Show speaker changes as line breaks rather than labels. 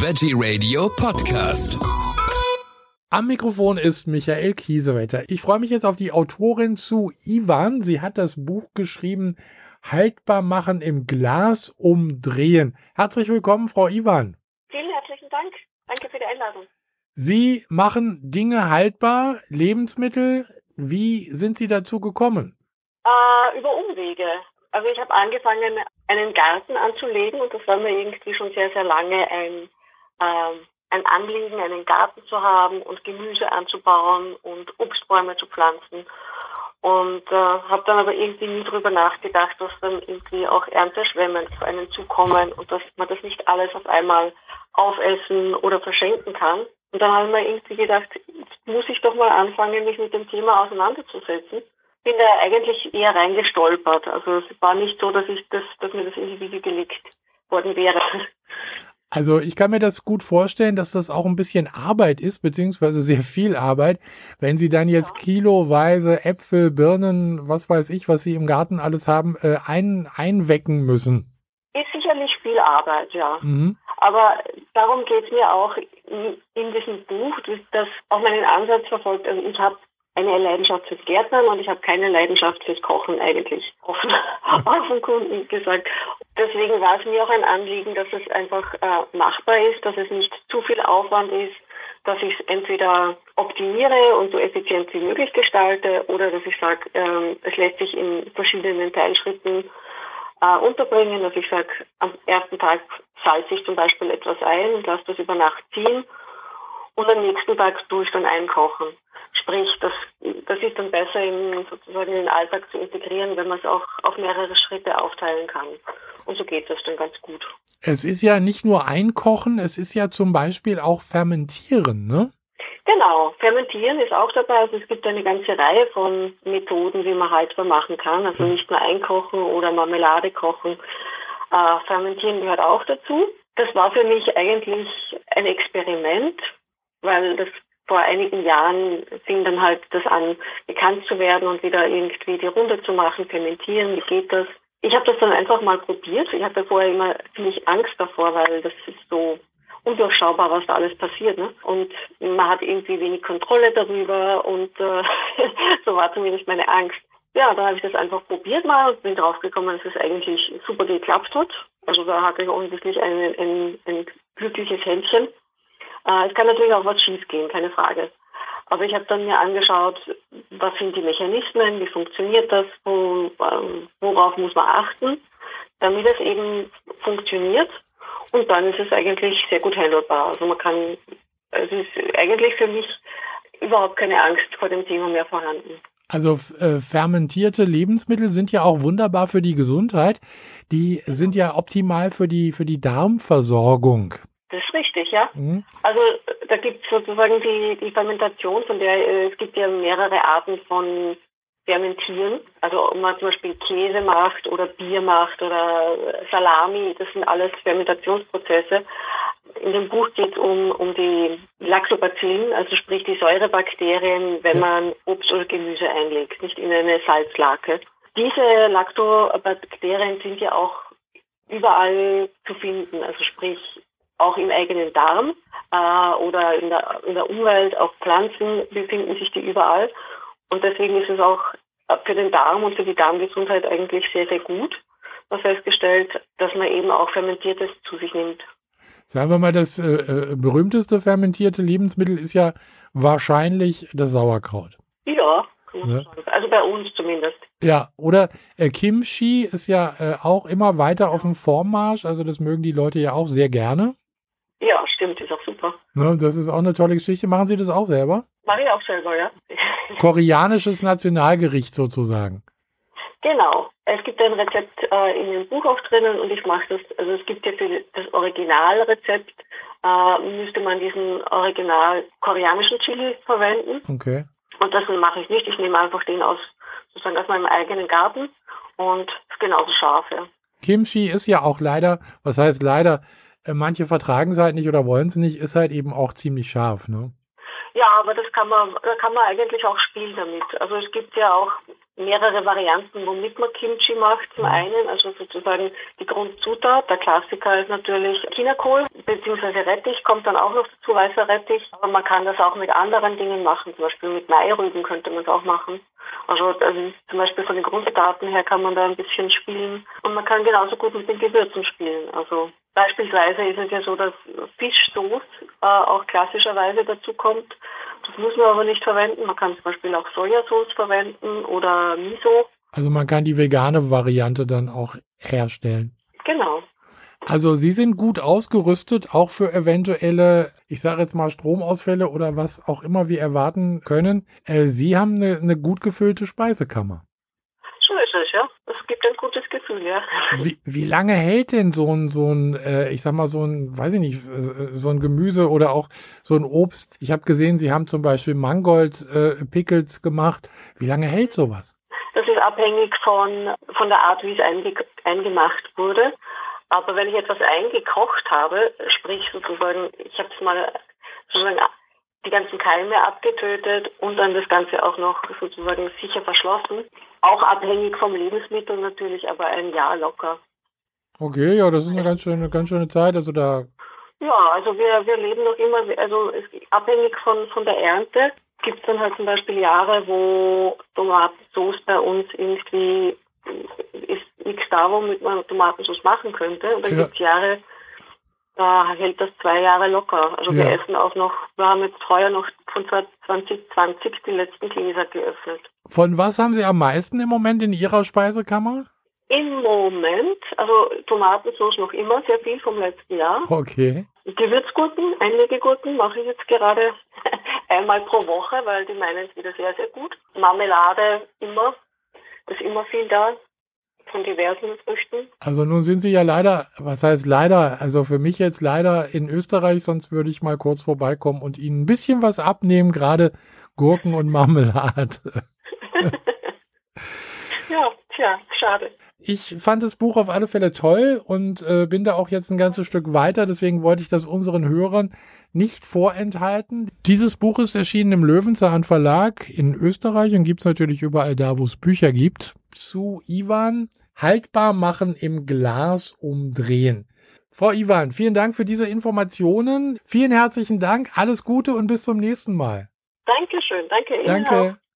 Veggie Radio Podcast.
Am Mikrofon ist Michael Kiesewetter. Ich freue mich jetzt auf die Autorin zu Ivan. Sie hat das Buch geschrieben Haltbar machen im Glas umdrehen. Herzlich willkommen, Frau Ivan.
Vielen herzlichen Dank. Danke für die Einladung.
Sie machen Dinge haltbar, Lebensmittel. Wie sind Sie dazu gekommen?
Äh, über Umwege. Also ich habe angefangen, einen Garten anzulegen und das war mir irgendwie schon sehr, sehr lange ein ähm, ein Anliegen, einen Garten zu haben und Gemüse anzubauen und Obstbäume zu pflanzen. Und äh, habe dann aber irgendwie nie drüber nachgedacht, dass dann irgendwie auch Ernteschwämme auf einen zukommen und dass man das nicht alles auf einmal aufessen oder verschenken kann. Und dann habe ich mir irgendwie gedacht, jetzt muss ich doch mal anfangen, mich mit dem Thema auseinanderzusetzen. Bin da eigentlich eher reingestolpert. Also es war nicht so, dass ich das, dass mir das irgendwie gelegt worden wäre.
Also ich kann mir das gut vorstellen, dass das auch ein bisschen Arbeit ist, beziehungsweise sehr viel Arbeit, wenn Sie dann jetzt kiloweise Äpfel, Birnen, was weiß ich, was Sie im Garten alles haben, äh, ein, einwecken müssen.
Ist sicherlich viel Arbeit, ja. Mhm. Aber darum geht es mir auch in, diesem Buch, das auch meinen Ansatz verfolgt. Also ich habe eine Leidenschaft fürs Gärtnern und ich habe keine Leidenschaft fürs Kochen eigentlich, offen, offen Kunden gesagt. Deswegen war es mir auch ein Anliegen, dass es einfach äh, machbar ist, dass es nicht zu viel Aufwand ist, dass ich es entweder optimiere und so effizient wie möglich gestalte oder dass ich sage, äh, es lässt sich in verschiedenen Teilschritten äh, unterbringen, dass ich sage, am ersten Tag salze ich zum Beispiel etwas ein und lasse das über Nacht ziehen und am nächsten Tag tue ich dann einkochen. Sprich, das, das ist dann besser in, sozusagen in den Alltag zu integrieren, wenn man es auch auf mehrere Schritte aufteilen kann. Und so geht das dann ganz gut.
Es ist ja nicht nur einkochen, es ist ja zum Beispiel auch fermentieren, ne?
Genau, fermentieren ist auch dabei. Also es gibt eine ganze Reihe von Methoden, wie man haltbar machen kann. Also hm. nicht nur einkochen oder Marmelade kochen. Äh, fermentieren gehört auch dazu. Das war für mich eigentlich ein Experiment, weil das vor einigen Jahren fing dann halt das an, bekannt zu werden und wieder irgendwie die Runde zu machen, fermentieren, wie geht das? Ich habe das dann einfach mal probiert. Ich hatte vorher immer ziemlich Angst davor, weil das ist so undurchschaubar, was da alles passiert. Ne? Und man hat irgendwie wenig Kontrolle darüber und äh, so war zumindest meine Angst. Ja, dann habe ich das einfach probiert mal und bin draufgekommen, dass es eigentlich super geklappt hat. Also da hatte ich offensichtlich ein, ein, ein glückliches Händchen. Äh, es kann natürlich auch was schiefgehen, keine Frage. Aber ich habe dann mir angeschaut, was sind die Mechanismen, wie funktioniert das, wo, ähm, worauf muss man achten, damit es eben funktioniert. Und dann ist es eigentlich sehr gut handelbar. Also man kann, es ist eigentlich für mich überhaupt keine Angst vor dem Thema mehr vorhanden.
Also äh, fermentierte Lebensmittel sind ja auch wunderbar für die Gesundheit. Die sind ja optimal für die für die Darmversorgung.
Das ist richtig, ja. Mhm. Also da gibt es sozusagen die, die Fermentation, von der äh, es gibt ja mehrere Arten von Fermentieren. Also ob man zum Beispiel Käse macht oder Bier macht oder Salami, das sind alles Fermentationsprozesse. In dem Buch geht es um, um die Lactobacillen, also sprich die Säurebakterien, wenn man Obst oder Gemüse einlegt, nicht in eine Salzlake. Diese Lactobakterien sind ja auch überall zu finden, also sprich auch im eigenen Darm äh, oder in der, in der Umwelt, auch Pflanzen befinden sich die überall. Und deswegen ist es auch für den Darm und für die Darmgesundheit eigentlich sehr, sehr gut, man festgestellt, dass man eben auch Fermentiertes zu sich nimmt.
Sagen wir mal, das äh, äh berühmteste fermentierte Lebensmittel ist ja wahrscheinlich das Sauerkraut.
Ja, ja. Also bei uns zumindest.
Ja, oder äh, Kimchi ist ja äh, auch immer weiter auf dem Vormarsch. Also das mögen die Leute ja auch sehr gerne.
Ja, stimmt, ist auch super.
Ne, das ist auch eine tolle Geschichte. Machen Sie das auch selber?
Mache ich auch selber, ja.
Koreanisches Nationalgericht sozusagen.
Genau. Es gibt ein Rezept äh, in dem Buch auch drinnen und ich mache das, also es gibt ja für das Originalrezept, äh, müsste man diesen original koreanischen Chili verwenden.
Okay.
Und das mache ich nicht. Ich nehme einfach den aus, sozusagen aus meinem eigenen Garten und ist genauso scharf, ja.
Kimchi ist ja auch leider, was heißt leider, manche vertragen es halt nicht oder wollen es nicht, ist halt eben auch ziemlich scharf, ne?
Ja, aber das kann man, da kann man eigentlich auch spielen damit. Also es gibt ja auch mehrere Varianten, womit man Kimchi macht. Zum einen, also sozusagen die Grundzutat. Der Klassiker ist natürlich Chinakohl bzw. Rettich, kommt dann auch noch dazu, weißer Rettich. Aber man kann das auch mit anderen Dingen machen, zum Beispiel mit Mairüben könnte man es auch machen. Also, also zum Beispiel von den Grunddaten her kann man da ein bisschen spielen. Und man kann genauso gut mit den Gewürzen spielen. Also beispielsweise ist es ja so, dass Fischsoße äh, auch klassischerweise dazu kommt. Das muss man aber nicht verwenden. Man kann zum Beispiel auch Sojasauce verwenden oder Miso.
Also man kann die vegane Variante dann auch herstellen.
Genau.
Also Sie sind gut ausgerüstet, auch für eventuelle, ich sage jetzt mal Stromausfälle oder was auch immer wir erwarten können. Äh, Sie haben eine, eine gut gefüllte Speisekammer.
So ist es, ja. Es gibt ein gutes Gefühl, ja.
Wie, wie lange hält denn so ein, so ein, äh, ich sag mal, so ein, weiß ich nicht, äh, so ein Gemüse oder auch so ein Obst? Ich habe gesehen, Sie haben zum Beispiel Mangold-Pickles äh, gemacht. Wie lange hält sowas?
Das ist abhängig von, von der Art, wie es einge eingemacht wurde. Aber wenn ich etwas eingekocht habe, sprich sozusagen, ich habe es mal sozusagen die ganzen Keime abgetötet und dann das Ganze auch noch sozusagen sicher verschlossen. Auch abhängig vom Lebensmittel natürlich, aber ein Jahr locker.
Okay, ja, das ist eine ganz schöne, ganz schöne Zeit. Also da.
Ja, also wir, wir leben noch immer, also abhängig von, von der Ernte gibt es dann halt zum Beispiel Jahre, wo Tomatensauce bei uns irgendwie ist nichts da, womit man Tomatensauce machen könnte. Und dann ja. gibt es Jahre, da hält das zwei Jahre locker. Also ja. wir essen auch noch, wir haben jetzt heuer noch von 2020 die letzten Gläser geöffnet.
Von was haben Sie am meisten im Moment in Ihrer Speisekammer?
Im Moment, also Tomatensauce noch immer sehr viel vom letzten Jahr.
Okay.
Gewürzgurken, einige Gurken mache ich jetzt gerade einmal pro Woche, weil die meinen es wieder sehr, sehr gut. Marmelade immer, ist immer viel da von diversen Früchten.
Also nun sind Sie ja leider, was heißt leider, also für mich jetzt leider in Österreich, sonst würde ich mal kurz vorbeikommen und Ihnen ein bisschen was abnehmen, gerade Gurken und Marmelade.
ja, tja, schade.
Ich fand das Buch auf alle Fälle toll und äh, bin da auch jetzt ein ganzes Stück weiter. Deswegen wollte ich das unseren Hörern nicht vorenthalten. Dieses Buch ist erschienen im Löwenzahn Verlag in Österreich und gibt's natürlich überall da, wo es Bücher gibt. Zu Ivan haltbar machen im Glas umdrehen. Frau Ivan, vielen Dank für diese Informationen. Vielen herzlichen Dank. Alles Gute und bis zum nächsten Mal.
Dankeschön. Danke Ihnen.
Danke.
Auch.